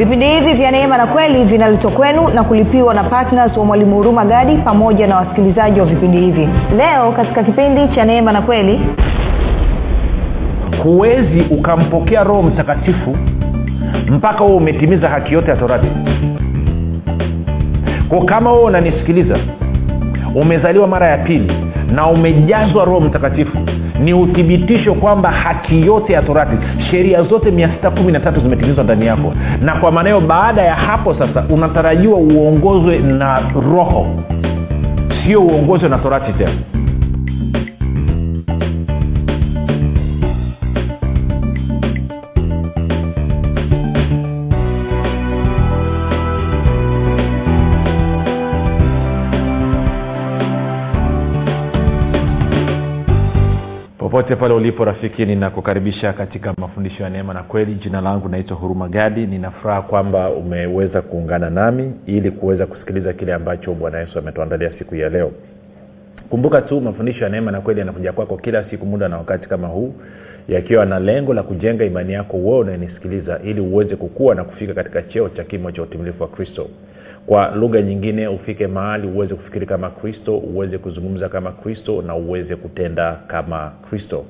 vipindi hivi vya neema na kweli vinaletwa kwenu na kulipiwa na ptns wa mwalimu huruma gadi pamoja na wasikilizaji wa vipindi hivi. Leo katika kipindi cha neema na kweli huwezi ukampokea roho mtakatifu mpaka huo umetimiza haki yote ya torati. Ko kama huo unanisikiliza umezaliwa mara ya pili na umejazwa roho mtakatifu ni uthibitisho kwamba haki yote ya torati sheria zote 613 zimetimizwa ndani yako. Na kwa maanayo baada ya hapo sasa unatarajiwa uongozwe na roho. Sio uongozwe na torati tena popote pale ulipo rafiki ninakukaribisha katika mafundisho ya neema na kweli. Jina langu naitwa huruma gadi. Ninafuraha kwamba umeweza kuungana nami ili kuweza kusikiliza kile ambacho bwana yesu ametuandalia siku ya leo. Kumbuka tu mafundisho ya neema na kweli yanakuja kwako kila siku muda na wakati kama huu yakiwa na lengo la kujenga imani yako wewe unayenisikiliza ili uweze kukua na kufika katika cheo cha kimo cha utimilifu wa kristo kwa lugha nyingine ufike mahali uweze kufikiri kama kristo uweze kuzungumza kama kristo na uweze kutenda kama kristo.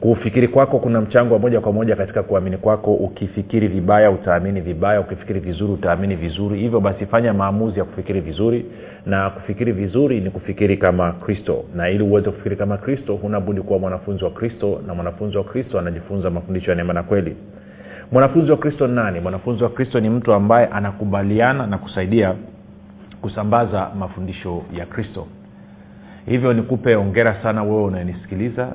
Kufikiri kwako kuna mchango wa moja kwa moja katika kuamini kwako. Ukifikiri vibaya utaamini vibaya. Ukifikiri vizuri utaamini vizuri. Hivyo basi fanya maamuzi ya kufikiri vizuri. Na kufikiri vizuri ni kufikiri kama kristo. Na ili uweze kufikiri kama kristo hunabudi kuwa mwanafunzi wa kristo. Na mwanafunzi wa kristo anajifunza mafundisho ya neema na kweli mwanafunzi wa kristo ni nani? Mwanafunzi wa kristo ni mtu ambaye anakubaliana na kusaidia kusambaza mafundisho ya kristo. Hivyo nikupe ongera sana wewe unayenisikiliza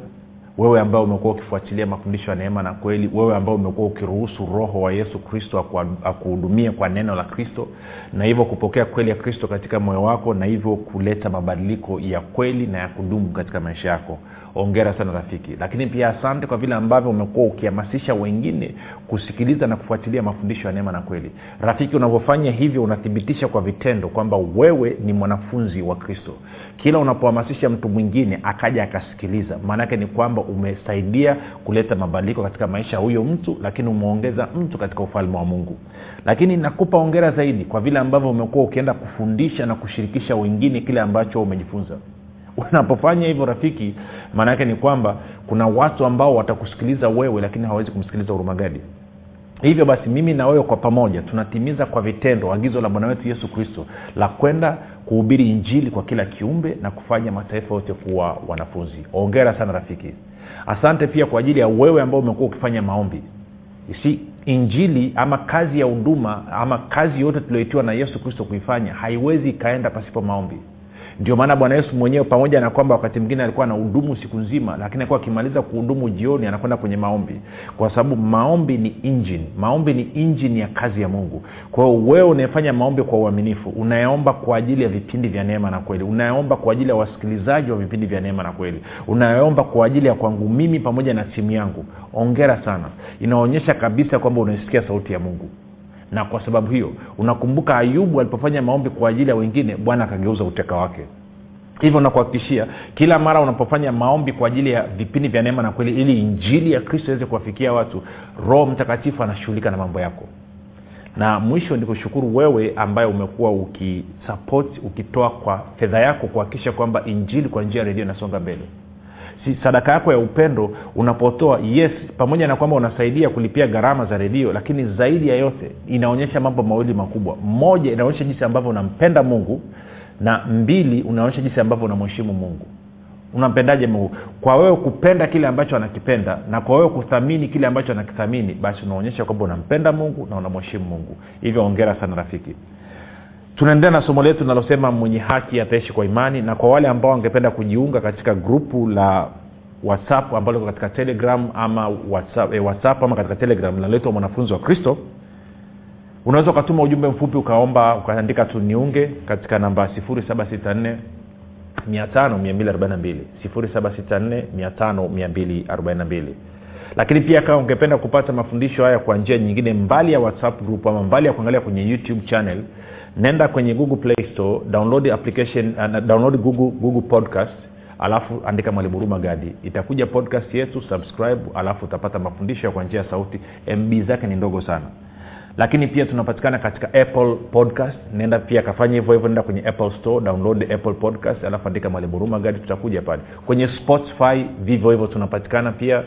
wewe ambao umekuwa ukifuatilia mafundisho ya neema na kweli wewe ambao umekuwa ukiruhusu roho wa yesu kristo akuhudumie kwa neno la kristo na hivyo kupokea kweli ya kristo katika moyo wako na hivyo kuleta mabadiliko ya kweli na ya kudumu katika maisha yako ongera sana rafiki. Lakini pia asante kwa vile ambavyo umekuwa ukihamasisha wengine kusikiliza na kufuatilia mafundisho ya neema na kweli. Rafiki unavyofanya hivyo unathibitisha kwa vitendo kwamba wewe ni mwanafunzi wa kristo. Kila unapohamasisha mtu mwingine akaja akasikiliza. Maanaake ni kwamba umesaidia kuleta mabadiliko katika maisha ya huyo mtu lakini umeongeza mtu katika ufalme wa mungu. Lakini nakupa ongera zaidi kwa vile ambavyo umekuwa ukienda kufundisha na kushirikisha wengine kile ambacho umejifunza unapofanya hivyo rafiki maana yake ni kwamba kuna watu ambao watakusikiliza wewe lakini hawawezi kumsikiliza hurumagadi hivyo basi mimi na wewe kwa pamoja tunatimiza kwa vitendo agizo la bwana wetu yesu kristo la kwenda kuhubiri injili kwa kila kiumbe na kufanya mataifa yote kuwa wanafunzi. Ongera sana rafiki. Asante pia kwa ajili ya wewe ambao umekuwa ukifanya maombi. Si injili ama kazi ya huduma ama kazi yote tulioitiwa na yesu kristo kuifanya haiwezi ikaenda pasipo maombi ndio maana bwana yesu mwenyewe pamoja na kwamba wakati mwingine alikuwa anahudumu siku nzima lakini alikuwa akimaliza kuhudumu jioni anakwenda kwenye maombi. Kwa sababu maombi ni injini maombi ni injini ya kazi ya mungu. Kwa hiyo wewe unayefanya maombi kwa uaminifu unayeomba kwa ajili ya vipindi vya neema na kweli. Unayeomba kwa ajili ya wasikilizaji wa vipindi vya neema na kweli. Unayeomba kwa ajili ya kwangu mimi pamoja na timu yangu. Ongera sana. Inaonyesha kabisa kwamba unaisikia sauti ya mungu na kwa sababu hiyo unakumbuka ayubu alipofanya maombi kwa ajili ya wengine bwana akageuza uteka wake. Hivyo nakuhakikishia kila mara unapofanya maombi kwa ajili ya vipindi vya neema na kweli ili injili ya kristo iweze kuwafikia watu roho mtakatifu anashughulika na mambo yako. Na mwisho ni kushukuru wewe ambaye umekuwa ukisapoti ukitoa kwa fedha yako kuhakikisha kwamba injili kwa njia ya redio inasonga mbele sadaka yako ya upendo unapotoa yes pamoja na kwamba unasaidia kulipia gharama za redio lakini zaidi ya yote inaonyesha mambo mawili makubwa. Moja inaonyesha jinsi ambavyo unampenda mungu na mbili unaonyesha jinsi ambavyo unamheshimu mungu. Unampendaje mungu? Kwa wewe kupenda kile ambacho anakipenda na kwa wewe kuthamini kile ambacho anakithamini basi unaonyesha kwamba unampenda mungu na unamheshimu mungu. Hivyo ongera sana rafiki tunaendelea na somo letu linalosema mwenye haki ataishi kwa imani na kwa wale ambao wangependa kujiunga katika grupu la whatsapp ambalo katika telegram ama whatsapp, eh, whatsapp ama katika telegram linaletwa mwanafunzi wa kristo unaweza ukatuma ujumbe mfupi ukaomba ukaandika tu niunge katika namba 764 5242 lakini pia kama ungependa kupata mafundisho haya kwa njia nyingine mbali ya whatsapp group ama mbali ya kuangalia kwenye youtube channel nenda kwenye google play store download application uh, download google, google podcast alafu andika mwalimu huruma gadi. Itakuja podcast yetu subscribe alafu utapata mafundisho kwa njia ya sauti. Mb zake ni ndogo sana. Lakini pia tunapatikana katika apple podcast. Nenda pia kafanya hivyo hivyo nenda kwenye apple store download apple podcast alafu andika mwalimu huruma gadi tutakuja pale. Kwenye spotify vivyo hivyo tunapatikana pia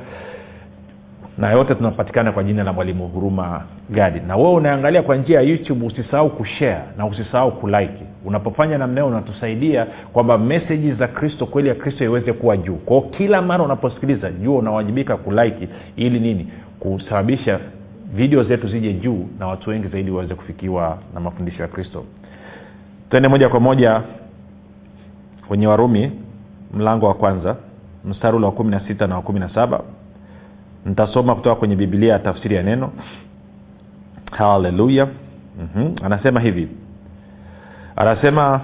na yote tunapatikana kwa jina la mwalimu huruma gadi. Na wewe unaangalia kwa njia ya youtube usisahau kushare na usisahau kulike. Unapofanya namna hiyo unatusaidia kwamba meseji za kristo kweli ya kristo iweze kuwa juu. Kwao kila mara unaposikiliza jua unawajibika kulike ili nini? Kusababisha video zetu zije juu na watu wengi zaidi waweze kufikiwa na mafundisho ya kristo. Twende moja kwa moja kwenye warumi mlango wa kwanza mstari ule wa kumi na sita na wa kumi na saba nitasoma kutoka kwenye bibilia ya tafsiri ya neno. Haleluya mm-hmm. anasema hivi. Anasema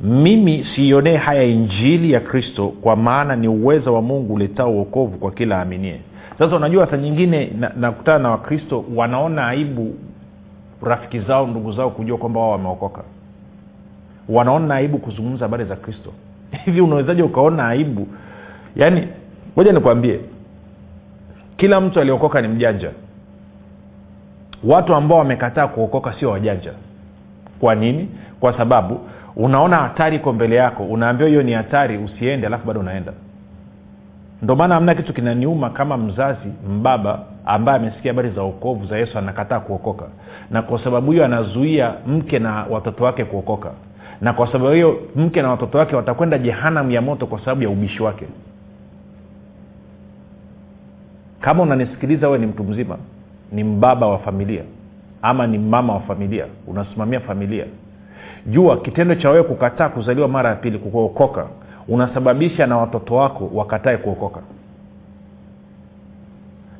mimi siionee haya injili ya kristo kwa maana ni uwezo wa mungu uletao uokovu kwa kila aminie sasa unajua saa nyingine nakutana na, na wakristo wanaona aibu rafiki zao ndugu zao kujua kwamba wao wameokoka. Wanaona aibu kuzungumza habari za kristo. Hivi unawezaji ukaona aibu yaani moja nikwambie. Kila mtu aliokoka ni mjanja. Watu ambao wamekataa kuokoka sio wajanja. Kwa nini? Kwa sababu unaona hatari iko mbele yako unaambiwa hiyo ni hatari usiende alafu bado unaenda. Ndio maana hamna kitu kinaniuma kama mzazi mbaba ambaye amesikia habari za okovu za yesu anakataa kuokoka. Na kwa sababu hiyo anazuia mke na watoto wake kuokoka. Na kwa sababu hiyo mke na watoto wake watakwenda jehanamu ya moto kwa sababu ya ubishi wake kama unanisikiliza wewe ni mtu mzima ni mbaba wa familia ama ni mama wa familia unasimamia familia jua kitendo cha wewe kukataa kuzaliwa mara ya pili kuokoka unasababisha na watoto wako wakatae kuokoka.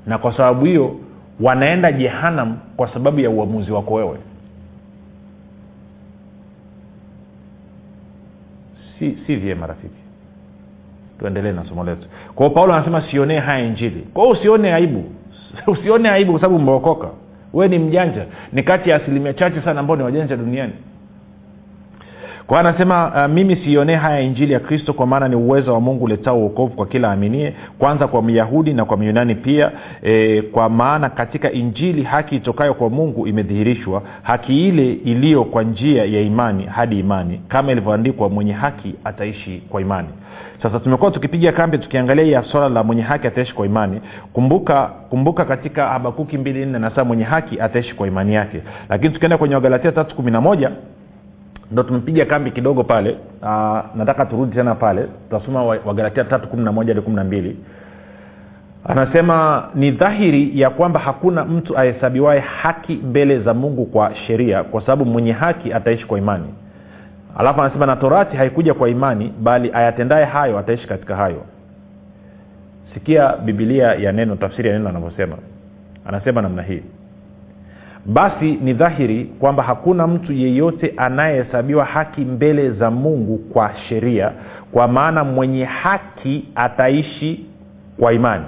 Na kwa sababu hiyo wanaenda jehanam kwa sababu ya uamuzi wako wewe. Si, si vyema rafiki tuendelee na somo letu. Kwao paulo anasema sionee haya injili. Kwao usione aibu. Usione aibu kwa sababu umeokoka. We ni mjanja. Ni kati ya asilimia chache sana ambao ni wajanja duniani kwa anasema uh, mimi siionee haya injili ya kristo kwa maana ni uwezo wa mungu uletao uokovu kwa kila aminie kwanza kwa myahudi na kwa myunani pia e, kwa maana katika injili haki itokayo kwa mungu imedhihirishwa haki ile iliyo kwa njia ya imani hadi imani kama ilivyoandikwa mwenye haki ataishi kwa imani. Sasa tumekuwa tukipiga kambi tukiangalia ya swala la mwenye haki ataishi kwa imani. Kumbuka kumbuka katika habakuki mbili nne mwenye haki ataishi kwa imani yake. Lakini tukienda kwenye wagalatia tatu kumi na moja ndo tumepiga kambi kidogo pale. Aa, nataka turudi tena pale. Tutasoma wagalatia tatu kumi na moja hadi kumi na mbili. Anasema ni dhahiri ya kwamba hakuna mtu ahesabiwae haki mbele za mungu kwa sheria kwa sababu mwenye haki ataishi kwa imani. Alafu anasema na torati haikuja kwa imani bali ayatendaye hayo ataishi katika hayo. Sikia bibilia ya neno tafsiri ya neno anavyosema anasema namna hii basi ni dhahiri kwamba hakuna mtu yeyote anayehesabiwa haki mbele za mungu kwa sheria kwa maana mwenye haki ataishi kwa imani.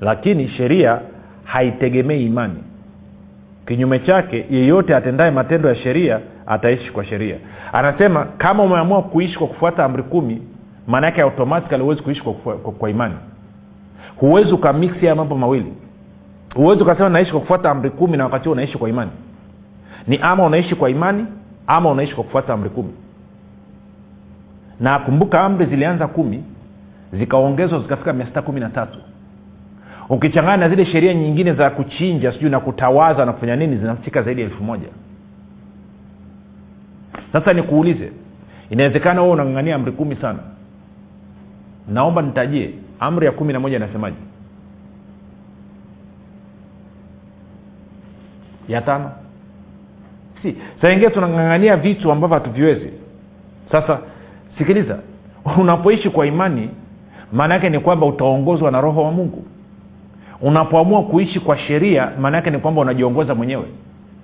Lakini sheria haitegemei imani. Kinyume chake yeyote atendaye matendo ya sheria ataishi kwa sheria. Anasema kama umeamua kuishi kwa kufuata amri kumi maana yake automatikali huwezi kuishi kwa, kwa, kwa, imani. Huwezi ukamiksi haya mambo mawili huwezi ukasema naishi kwa kufuata amri kumi na wakati huo unaishi kwa imani. Ni ama unaishi kwa imani ama unaishi kwa kufuata amri kumi. Na kumbuka amri zilianza kumi zikaongezwa zikafika mia sita kumi na tatu. Ukichangana na zile sheria nyingine za kuchinja sijui na kutawaza na kufanya nini zinafika zaidi ya elfu moja. Sasa nikuulize inawezekana huo unangangania amri kumi sana? Naomba nitajie amri ya kumi na moja inasemaje ya tano. Si saingie tunangangania vitu ambavyo hatuviwezi. Sasa sikiliza. Unapoishi kwa imani maana yake ni kwamba utaongozwa na roho wa mungu. Unapoamua kuishi kwa sheria maana yake ni kwamba unajiongoza mwenyewe.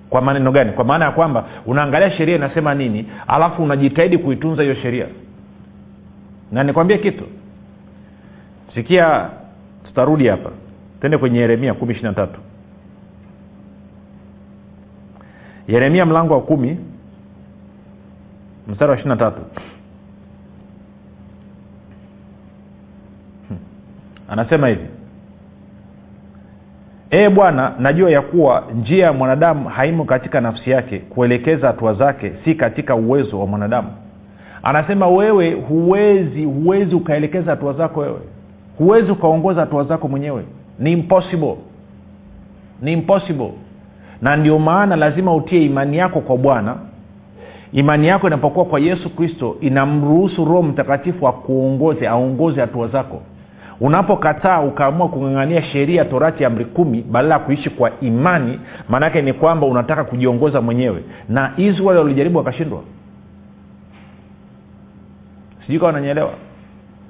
Kwa maneno gani? Kwa maana ya kwamba unaangalia sheria inasema nini alafu unajitahidi kuitunza hiyo sheria. Na nikwambie kitu. Sikia tutarudi hapa. Tende kwenye yeremia kumi ishiri na tatu yeremia mlango wa kumi mstari wa ishiri na tatu. Anasema hivi. Ee bwana najua ya kuwa njia ya mwanadamu haimo katika nafsi yake kuelekeza hatua zake si katika uwezo wa mwanadamu. Anasema wewe huwezi huwezi ukaelekeza hatua zako wewe. Huwezi ukaongoza hatua zako mwenyewe. Ni impossible. Ni impossible na ndio maana lazima utie imani yako kwa bwana. Imani yako inapokuwa kwa yesu kristo inamruhusu roho mtakatifu akuongoze aongoze hatua zako. Unapokataa ukaamua kung'ang'ania sheria torati amri kumi badala ya kuishi kwa imani maanaake ni kwamba unataka kujiongoza mwenyewe. Na israel walijaribu wakashindwa. Sijui kawa nanyeelewa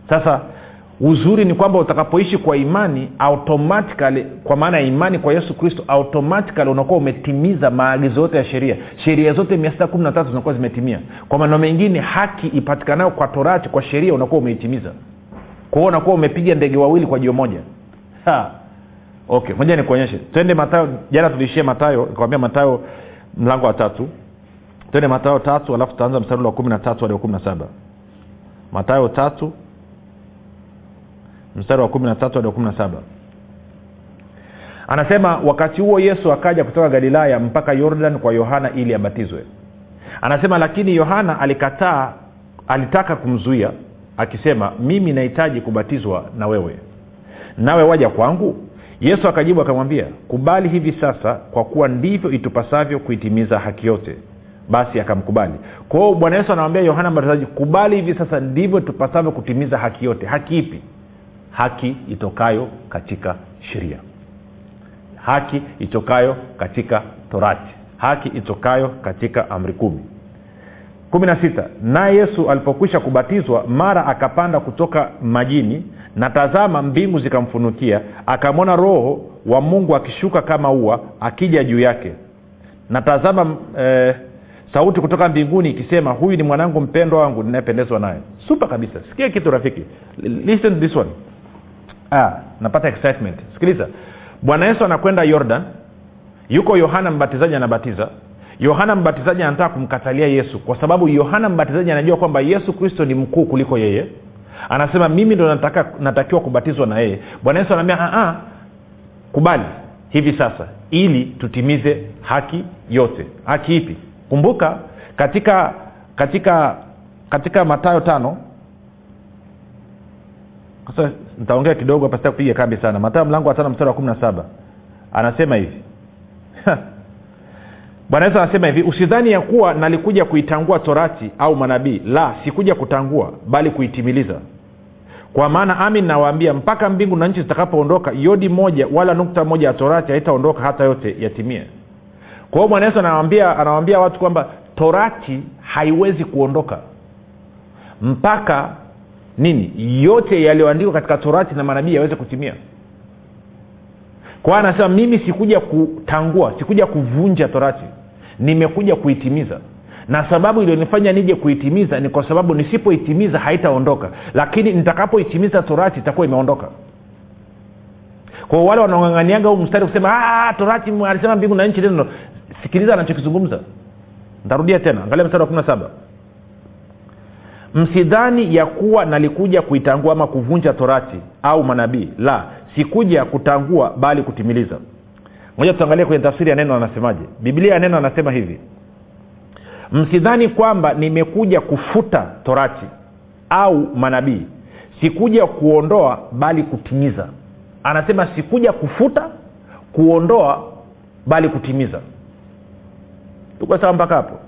sasa uzuri ni kwamba utakapoishi kwa imani automatically kwa maana ya imani kwa yesu kristo automatically unakuwa umetimiza maagizo yote ya sheria. Sheria zote mia sita kumi na tatu zinakuwa zimetimia. Kwa maneno mengine haki ipatikanayo kwa torati kwa sheria unakuwa umeitimiza. Kwa hiyo unakuwa umepiga ndege wawili kwa jio moja. Ha. okay moja nikuonyeshe. Twende matayo jana tuliishia matayo nikawambia matayo mlango wa tatu. Twende matayo tatu alafu tutaanza mstari wa kumi na tatu hadi wa kumi na saba. Matayo tatu mstari wa kumi na tatu hadi wa kumi na saba. Anasema wakati huo yesu akaja kutoka galilaya mpaka yordan kwa yohana ili abatizwe. Anasema lakini yohana alikataa alitaka kumzuia akisema mimi nahitaji kubatizwa na wewe. Nawe waja kwangu? Yesu akajibu akamwambia kubali hivi sasa kwa kuwa ndivyo itupasavyo kuitimiza haki yote. Basi akamkubali. Kwa hiyo bwana yesu anamwambia yohana mbatizaji kubali hivi sasa ndivyo tupasavyo kutimiza haki yote. Haki ipi haki itokayo katika sheria. Haki itokayo katika torati. Haki itokayo katika amri kumi. Kumi na sita naye yesu alipokwisha kubatizwa mara akapanda kutoka majini na tazama mbingu zikamfunukia akamwona roho wa mungu akishuka kama ua akija juu yake. Na tazama eh, sauti kutoka mbinguni ikisema huyu ni mwanangu mpendwa wangu ninayependezwa naye. Supa kabisa. Sikia kitu rafiki. Listen this one ah, napata excitement. Sikiliza. Bwana yesu anakwenda yordan yuko yohana mbatizaji anabatiza. Yohana mbatizaji anataka kumkatalia yesu kwa sababu yohana mbatizaji anajua kwamba yesu kristo ni mkuu kuliko yeye. Anasema mimi ndo nataka, natakiwa kubatizwa na yeye. Bwana yesu anaambia kubali hivi sasa ili tutimize haki yote. Haki ipi? Kumbuka katika katika katika matayo tano nitaongea kidogo hapa sita kupiga kambi sana. Matayo mlango wa tano mstari wa kumi na saba. Anasema hivi. Bwana yesu anasema hivi usidhani ya kuwa nalikuja kuitangua torati au manabii. La sikuja kutangua bali kuitimiliza. Kwa maana amin nawaambia mpaka mbingu na nchi zitakapoondoka yodi moja wala nukta moja ya torati haitaondoka hata yote yatimie. Kwa hiyo bwana yesu anawaambia watu kwamba torati haiwezi kuondoka. Mpaka nini? Yote yaliyoandikwa katika torati na manabii yaweze kutimia. Kwa anasema mimi sikuja kutangua sikuja kuvunja torati. Nimekuja kuitimiza. Na sababu iliyonifanya nije kuitimiza ni kwa sababu nisipoitimiza haitaondoka. Lakini nitakapoitimiza torati itakuwa imeondoka. Kwa wale wanaong'ang'aniaga huu mstari kusema torati alisema mbingu na nchi neno. Sikiliza anachokizungumza. Ntarudia tena angalia mstari wa kumi na saba msidhani ya kuwa nalikuja kuitangua ama kuvunja torati au manabii. La sikuja kutangua bali kutimiliza. Moja tuangalie kwenye tafsiri ya neno anasemaje. Biblia ya neno anasema hivi. Msidhani kwamba nimekuja kufuta torati au manabii. Sikuja kuondoa bali kutimiza. Anasema sikuja kufuta kuondoa bali kutimiza. Tuko sawa mpaka hapo?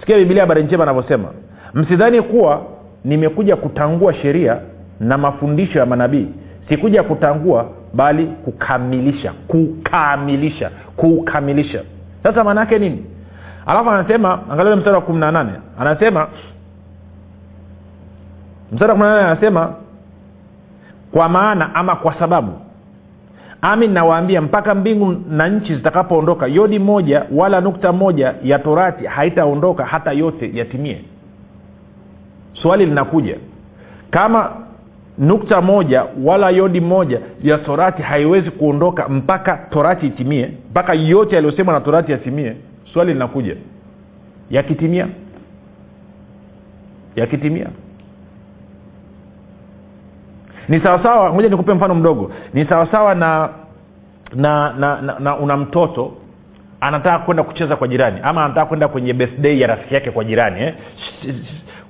Sikia bibilia habari njema anavyosema msidhani kuwa nimekuja kutangua sheria na mafundisho ya manabii. Sikuja kutangua bali kukamilisha. Kukamilisha. Kukamilisha. Sasa maana yake nini? Alafu anasema angalia mstari wa kumi na nane. Anasema mstari wa kumi na nane anasema kwa maana ama kwa sababu ami nawaambia mpaka mbingu na nchi zitakapoondoka yodi moja wala nukta moja ya torati haitaondoka hata yote yatimie swali linakuja. Kama nukta moja wala yodi moja ya torati haiwezi kuondoka mpaka torati itimie mpaka yote yaliyosemwa na torati yatimie swali linakuja. Yakitimia? Yakitimia. Ni sawasawa moja nikupe mfano mdogo. Ni sawasawa na na, na, na, na una mtoto anataka kwenda kucheza kwa jirani ama anataka kwenda kwenye birthday ya rafiki yake kwa jirani eh?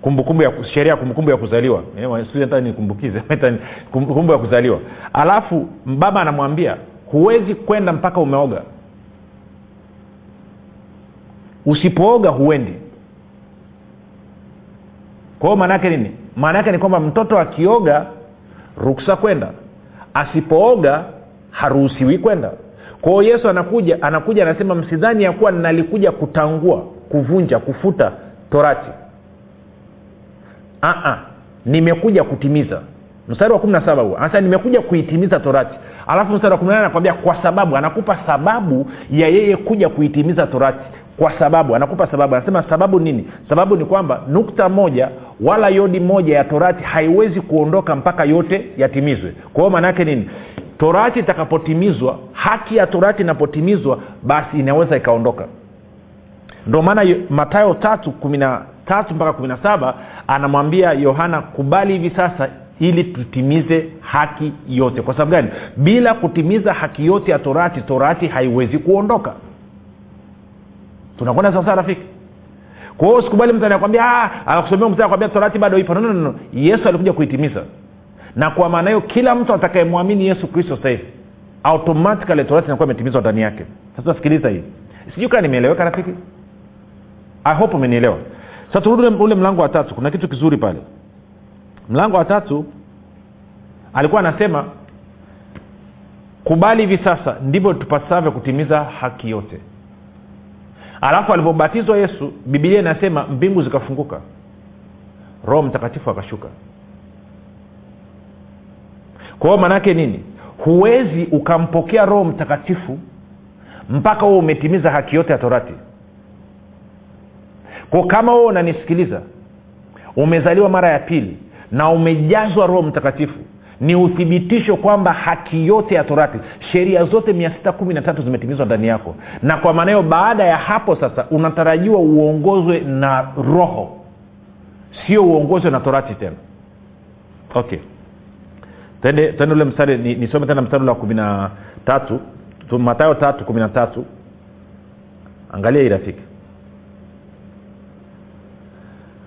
Kumbukumbu ya sheria ya kumbukumbu ya kuzaliwa. Eh, hata nikumbukize kumbukumbu ya kuzaliwa. Alafu baba anamwambia huwezi kwenda mpaka umeoga. Usipooga huendi. Kwa hiyo maanaake nini? Maana yake ni kwamba mtoto akioga ruksa kwenda. Asipooga haruhusiwi kwenda. Kwao yesu anakuja anakuja anasema msidhani ya kuwa nalikuja kutangua kuvunja kufuta torati Aa, nimekuja kutimiza. Mstari wa kumi na saba huo. Anasema nimekuja kuitimiza torati. Alafu mstari wa kumi nane anakwambia kwa sababu anakupa sababu ya yeye kuja kuitimiza torati. Kwa sababu anakupa sababu. Anasema sababu nini? Sababu ni kwamba nukta moja wala yodi moja ya torati haiwezi kuondoka mpaka yote yatimizwe. Kwa hiyo maana yake nini? Torati itakapotimizwa haki ya torati inapotimizwa basi inaweza ikaondoka. Ndio maana matayo tatu kumi na tatu mpaka kumi na saba anamwambia yohana kubali hivi sasa ili tutimize haki yote. Kwa sababu gani? Bila kutimiza haki yote ya torati torati haiwezi kuondoka. Tunakwenda sawasaa rafiki? Kwa hiyo sikubali mtu anakwambia anakusomea mtu anakwambia torati bado ipo. No, no, no. yesu alikuja kuitimiza. Na kwa maana hiyo kila mtu atakayemwamini yesu kristo sasa hivi automatikali torati inakuwa imetimizwa ndani yake. Sasa sikiliza hii. Sijui kaa nimeeleweka rafiki? I hope umenielewa sasa turudi ule mlango wa tatu kuna kitu kizuri pale. Mlango wa tatu alikuwa anasema kubali hivi sasa ndivyo tupasavyo kutimiza haki yote. Alafu alivyobatizwa yesu bibilia inasema mbingu zikafunguka. Roho mtakatifu akashuka. Kwa hiyo maanaake nini? Huwezi ukampokea roho mtakatifu mpaka huo umetimiza haki yote ya torati kwa kama wewe unanisikiliza umezaliwa mara ya pili na umejazwa roho mtakatifu ni uthibitisho kwamba haki yote ya torati sheria zote mia sita kumi na tatu zimetimizwa ndani yako. Na kwa maana hiyo baada ya hapo sasa unatarajiwa uongozwe na roho. Sio uongozwe na torati tena. Okay. Tende tende ule mstari nisome ni tena mstari ule wa kumi na tatu. Matayo tatu kumi na tatu. Angalia hii rafiki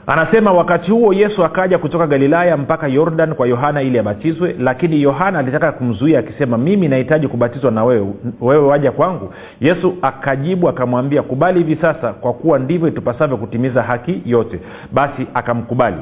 anasema wakati huo yesu akaja kutoka galilaya mpaka yordan kwa yohana ili abatizwe lakini yohana alitaka kumzuia akisema mimi nahitaji kubatizwa na wewe wewe waja kwangu yesu akajibu akamwambia kubali hivi sasa kwa kuwa ndivyo itupasavyo kutimiza haki yote. Basi akamkubali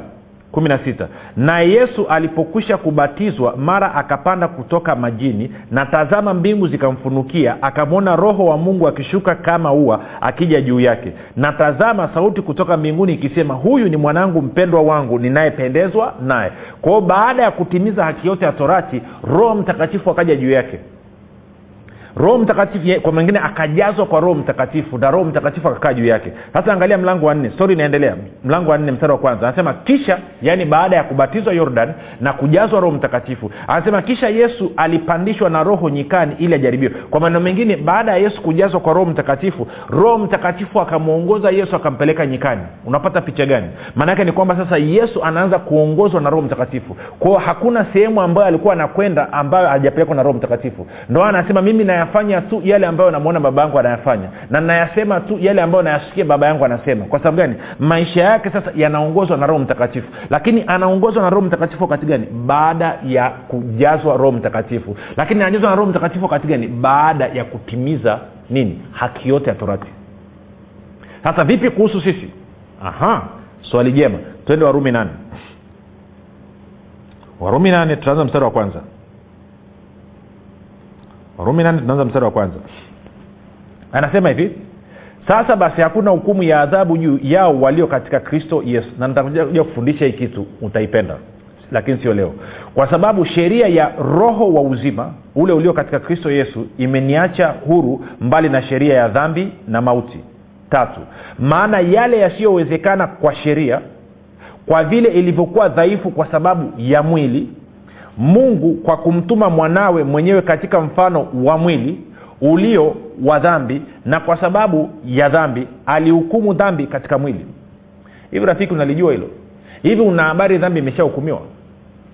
kumi na sita. Naye yesu alipokwisha kubatizwa mara akapanda kutoka majini na tazama mbingu zikamfunukia akamwona roho wa mungu akishuka kama ua akija juu yake. Na tazama sauti kutoka mbinguni ikisema huyu ni mwanangu mpendwa wangu ninayependezwa naye. Kwao baada ya kutimiza haki yote ya torati roho mtakatifu akaja juu yake roho mtakatifu kwa mwingine akajazwa kwa roho mtakatifu na roho mtakatifu akakaa juu yake. Sasa angalia mlango wa nne stori inaendelea. Mlango wa nne mstari wa kwanza. Anasema kisha yaani baada ya kubatizwa yordan na kujazwa roho mtakatifu anasema kisha yesu alipandishwa na roho nyikani ili ajaribiwe kwa maneno mengine baada ya yesu kujazwa kwa roho mtakatifu roho mtakatifu akamwongoza yesu akampeleka nyikani. Unapata picha gani? Maanaake ni kwamba sasa yesu anaanza kuongozwa na roho mtakatifu. Kwao hakuna sehemu ambayo alikuwa anakwenda ambayo hajapelekwa na roho mtakatifu. Ndo anasema mimi naya nayafanya tu yale ambayo namwona baba yangu anayafanya. Na nayasema tu yale ambayo nayasikia baba yangu anasema. Kwa sababu gani? Maisha yake sasa yanaongozwa na roho mtakatifu. Lakini anaongozwa na roho mtakatifu wakati gani? Baada ya kujazwa roho mtakatifu. Lakini anajazwa na roho mtakatifu wakati gani? Baada ya kutimiza nini? Haki yote ya torati. Sasa vipi kuhusu sisi? Aha swali jema. Twende warumi nane. Warumi nane tutaanza mstari wa kwanza warumi nane tunaanza mstari wa kwanza. Anasema hivi sasa basi hakuna hukumu ya adhabu juu yao walio katika kristo yesu. Na nitakuja kufundisha hii kitu utaipenda lakini sio leo. Kwa sababu sheria ya roho wa uzima ule ulio katika kristo yesu imeniacha huru mbali na sheria ya dhambi na mauti. Tatu maana yale yasiyowezekana kwa sheria kwa vile ilivyokuwa dhaifu kwa sababu ya mwili mungu kwa kumtuma mwanawe mwenyewe katika mfano wa mwili ulio wa dhambi na kwa sababu ya dhambi alihukumu dhambi katika mwili. Hivi rafiki unalijua hilo? Hivi una habari dhambi imeshahukumiwa?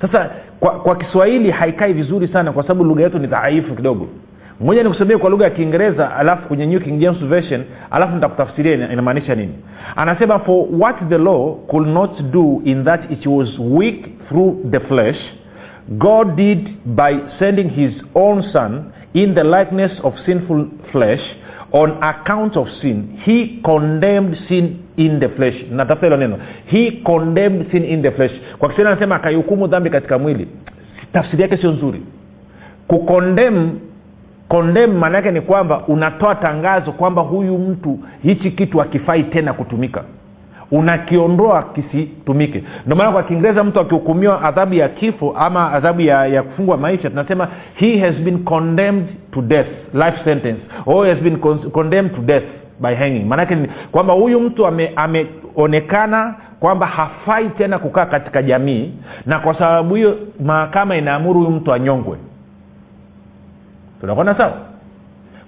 Sasa kwa, kwa kiswahili haikai vizuri sana kwa sababu lugha yetu ni dhaifu kidogo. Moja nikusomee kwa lugha ya kiingereza alafu kwenye new king james version alafu nitakutafsiria inamaanisha nini. Anasema for what the law could not do in that it was weak through the flesh god did by sending his own son in the likeness of sinful flesh on account of sin. He condemned sin in the flesh. Natafuta hilo neno. He condemned sin in the flesh. Kwa kiswahili anasema akaihukumu dhambi katika mwili. Tafsiri yake sio nzuri. Kukondem kondem maana yake ni kwamba unatoa tangazo kwamba huyu mtu hichi kitu hakifai tena kutumika unakiondoa kisitumike. Ndio maana kwa kiingereza mtu akihukumiwa adhabu ya kifo ama adhabu ya, ya kufungwa maisha tunasema he has been condemned to death life sentence or has been con- condemned to death by hanging. Maanake kwamba huyu mtu ame- ameonekana kwamba hafai tena kukaa katika jamii na kwa sababu hiyo mahakama inaamuru huyu mtu anyongwe. Tunakwenda sawa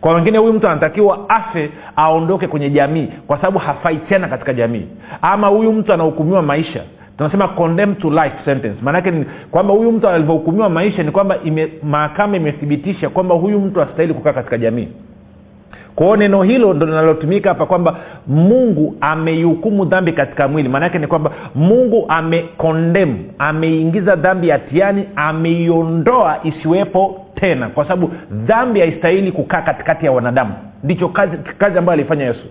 kwa wengine huyu mtu anatakiwa afe aondoke kwenye jamii kwa sababu hafai tena katika jamii. Ama huyu mtu anahukumiwa maisha. Tunasema condemn to life sentence. Maanake ni kwamba huyu mtu alivyohukumiwa maisha ni kwamba ime, mahakama imethibitisha kwamba huyu mtu astahili kukaa katika jamii kwao neno hilo ndo linalotumika hapa kwamba mungu ameihukumu dhambi katika mwili. Maanaake ni kwamba mungu amekondem ameingiza dhambi hatiani ameiondoa isiwepo tena. Kwa sababu dhambi haistahili kukaa katikati ya wanadamu. Ndicho kazi, kazi ambayo alifanya yesu.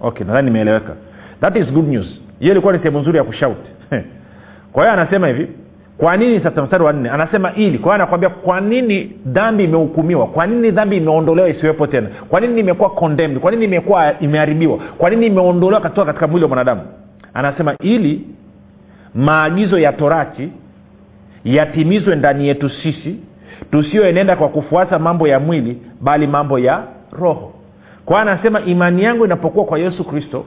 Okay nadhani nimeeleweka. That is good news. Hiyo ilikuwa ni sehemu nzuri ya kushauti kwa hiyo anasema hivi kwa nini sasa mstari wa nne? Anasema ili. Kwa anakwambia kwa nini dhambi imehukumiwa? Kwa nini dhambi imeondolewa isiwepo tena? Kwa nini imekuwa condemned? Kwa nini imekuwa imeharibiwa? Kwa nini imeondolewa katoka katika mwili wa mwanadamu? Anasema ili maagizo ya torati yatimizwe ndani yetu sisi tusiyoenenda kwa kufuata mambo ya mwili bali mambo ya roho. Kwa anasema imani yangu inapokuwa kwa yesu kristo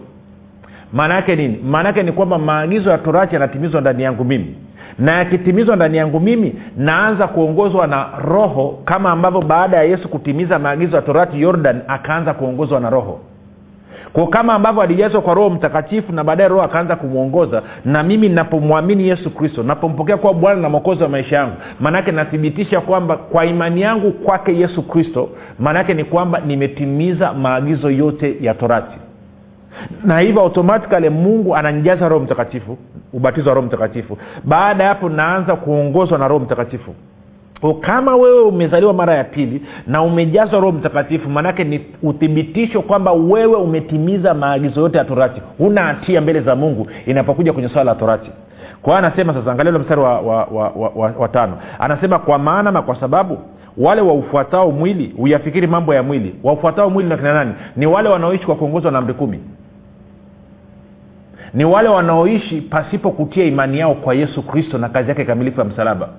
maana yake nini? Maana yake ni kwamba maagizo ya torati yanatimizwa ndani yangu mimi na yakitimizwa ndani yangu mimi naanza kuongozwa na roho kama ambavyo baada ya yesu kutimiza maagizo ya torati yordan akaanza kuongozwa na roho. Kwa kama ambavyo alijazwa kwa roho mtakatifu na baadaye roho akaanza kumwongoza na mimi napomwamini yesu kristo napompokea kuwa bwana na mwokozi wa maisha yangu maanaake nathibitisha kwamba kwa imani yangu kwake yesu kristo maanaake ni kwamba nimetimiza maagizo yote ya torati. Na hivyo automatikali mungu ananijaza roho mtakatifu ubatizo wa roho mtakatifu. Baada ya hapo naanza kuongozwa na roho mtakatifu. Kama wewe umezaliwa mara ya pili na umejazwa roho mtakatifu maanake ni uthibitisho kwamba wewe umetimiza maagizo yote ya torati. Huna hatia mbele za mungu inapokuja kwenye swala la torati. Kwa anasema sasa angalia mstari wa, wa, wa, wa, wa, wa tano. Anasema kwa maana na kwa sababu wale waufuatao mwili huyafikiri mambo ya mwili. Waufuatao mwili na kina nani? Ni wale wanaoishi kwa kuongozwa na amri kumi ni wale wanaoishi pasipo kutia imani yao kwa yesu kristo na kazi yake kamilifu ya msalaba.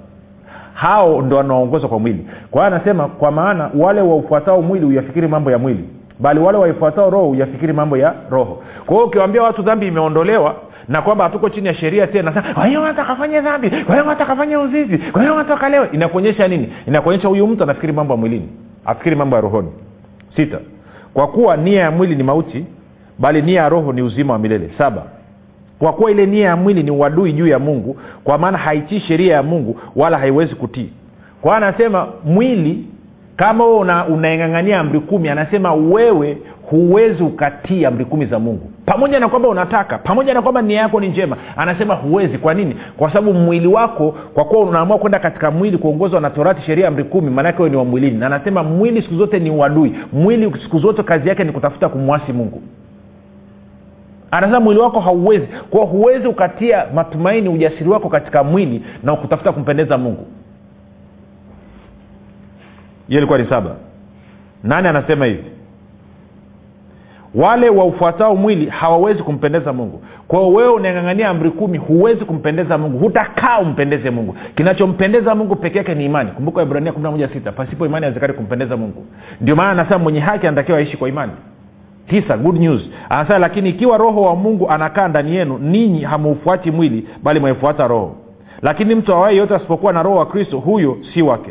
Hao ndo wanaoongozwa kwa mwili. Kwa hiyo anasema kwa maana wale waufuatao mwili huyafikiri mambo ya mwili bali wale waifuatao roho huyafikiri mambo ya roho. Kwa hiyo ukiwaambia watu dhambi imeondolewa na kwamba hatuko chini ya sheria tena kwa hiyo watu akafanya dhambi kwa hiyo watu akafanya uzizi kwa hiyo watu akalewa inakuonyesha nini? Inakuonyesha huyu mtu anafikiri mambo ya mwilini afikiri mambo ya rohoni. Sita kwa kuwa nia ya mwili ni mauti bali nia ya roho ni uzima wa milele. Saba kwa kuwa ile nia ya mwili ni uadui juu ya mungu kwa maana haitii sheria ya mungu wala haiwezi kutii. Kwa anasema mwili kama wewe una, unaeng'ang'ania amri kumi anasema wewe huwezi ukatii amri kumi za mungu. Pamoja na kwamba unataka pamoja na kwamba nia yako ni njema anasema huwezi. Kwa nini? Kwa sababu mwili wako kwa kuwa unaamua kwenda katika mwili kuongozwa na torati sheria amri kumi maanake ni wa mwilini. Na anasema mwili siku zote ni uadui. Mwili siku zote kazi yake ni kutafuta kumwasi mungu anasema mwili wako hauwezi. Kwa huwezi ukatia matumaini ujasiri wako katika mwili na kutafuta kumpendeza mungu. Hiyo ilikuwa ni saba. Nane anasema hivi? Wale waufuatao mwili hawawezi kumpendeza mungu. Kwao wewe unang'ang'ania amri kumi huwezi kumpendeza mungu. Hutakaa umpendeze mungu. Kinachompendeza mungu peke yake ni imani. Kumbuka ibrania kumi na moja sita pasipo imani awezekani kumpendeza mungu. Ndio maana anasema mwenye haki anatakiwa aishi kwa imani tisa good news. Anasema lakini ikiwa roho wa mungu anakaa ndani yenu ninyi hamuufuati mwili bali mwaifuata roho. Lakini mtu awaye yote asipokuwa na roho wa kristo huyo si wake.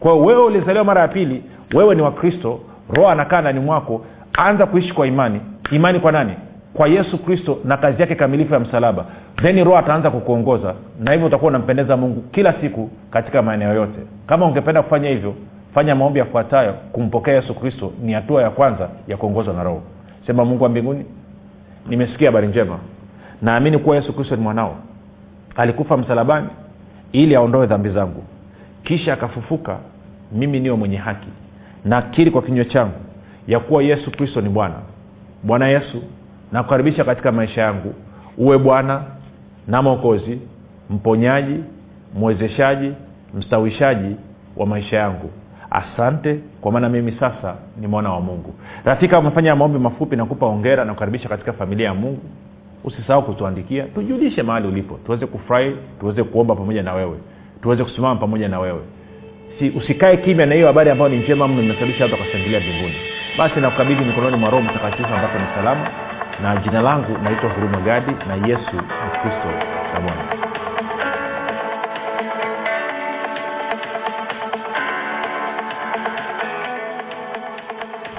Kwa wewe ulizaliwa mara ya pili wewe ni wa kristo. Roho anakaa ndani mwako. Anza kuishi kwa imani. Imani kwa nani? Kwa yesu kristo na kazi yake kamilifu ya msalaba. Then roho ataanza kukuongoza. Na hivyo utakuwa unampendeza mungu kila siku katika maeneo yote. Kama ungependa kufanya hivyo fanya maombi yafuatayo kumpokea yesu kristo ni hatua ya kwanza ya kuongozwa na roho. Sema mungu wa mbinguni nimesikia habari njema. Naamini kuwa yesu kristo ni mwanao. Alikufa msalabani ili aondoe dhambi zangu. Kisha akafufuka mimi niwe mwenye haki. Nakiri kwa kinywa changu ya kuwa yesu kristo ni bwana. Bwana yesu nakukaribisha katika maisha yangu. Uwe bwana na mwokozi mponyaji mwezeshaji mstawishaji wa maisha yangu asante kwa maana mimi sasa ni mwana wa mungu. Rafika umefanya maombi mafupi nakupa ongera na kukaribisha katika familia ya mungu. Usisahau kutuandikia. Tujulishe mahali ulipo. Tuweze kufurahi tuweze kuomba pamoja na wewe. Tuweze kusimama pamoja na wewe. Si, usikae kimya na hiyo habari ambayo ni njema mno imesababisha watu wakashangilia mbinguni. Basi nakukabidhi mikononi mwa roho mtakatifu ambapo ni salama. Na jina langu naitwa huruma gadi na yesu ni kristo na bwana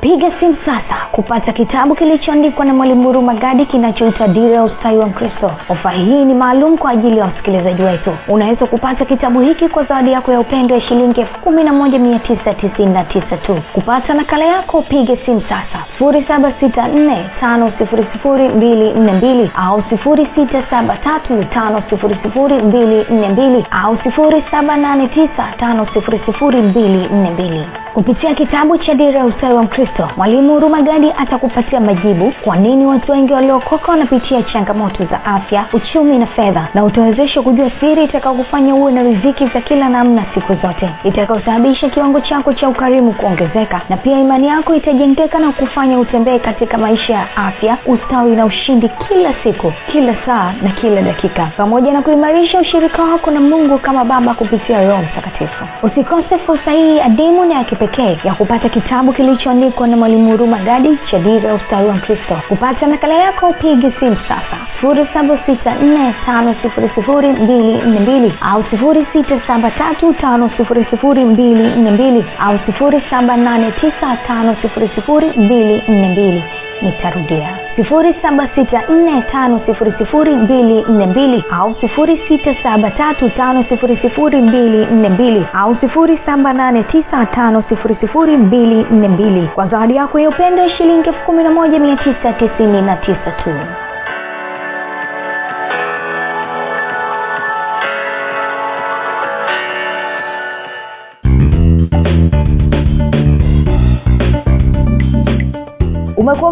piga simu sasa kupata kitabu kilichoandikwa na mwalimu huruma gadi kinachoitwa dira ya ustawi wa mkristo. Ofa hii ni maalum kwa ajili ya wasikilizaji wetu. Unaweza kupata kitabu hiki kwa zawadi yako ya upendo ya shilingi elfu kumi na moja mia tisa tisini na tisa tu. Kupata nakala yako piga simu sasa. Sifuri saba sita nne tano sifuri sifuri mbili nne mbili au sifuri sita saba tatu tano sifuri sifuri mbili nne mbili au sifuri saba nane tisa tano sifuri sifuri mbili nne mbili. Kupitia kitabu cha dira ya ustawi wa mkristo mwalimu huruma gadi atakupatia majibu? Kwa nini watu wengi waliokoka wanapitia changamoto za afya uchumi na fedha? Na utawezesha kujua siri itakaokufanya uwe na riziki za kila namna siku zote. Itakaosababisha kiwango chako cha ukarimu kuongezeka. Na pia imani yako itajengeka na kufanya utembee katika maisha ya afya ustawi na ushindi kila siku kila saa na kila dakika. Pamoja na kuimarisha ushirika wako na mungu kama baba kupitia roho mtakatifu. Usikose fursa hii adimu na ya kipekee ya kupata kitabu kilichoandikwa yako na mwalimu huruma gadi shadira ya ustawi wa mkristo. Kupata nakala yako pigi simu sasa. 7645242 au 6735242 au 7895242 nitarudia. Sifuri saba sita nne tano sifuri sifuri mbili nne mbili au sifuri sita saba tatu tano sifuri sifuri mbili nne mbili au sifuri saba nane tisa tano sifuri sifuri mbili nne mbili. Kwa zawadi yako ya upendo shilingi elfu kumi na moja mia tisa tisini na tisa tu. Umekuwa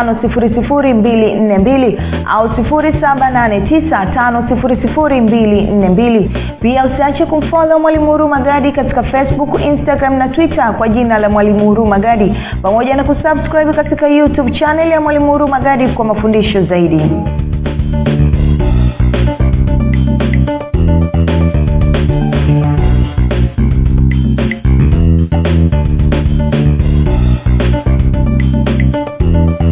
tano sifuri sifuri mbili nne mbili au sifuri saba nane tisa tano sifuri sifuri mbili nne mbili. Pia usiache kumfolo mwalimu huru magadi katika facebook instagram na twitter kwa jina la mwalimu huru magadi. Pamoja na kusubscribe katika youtube chaneli ya mwalimu huru magadi kwa mafundisho zaidi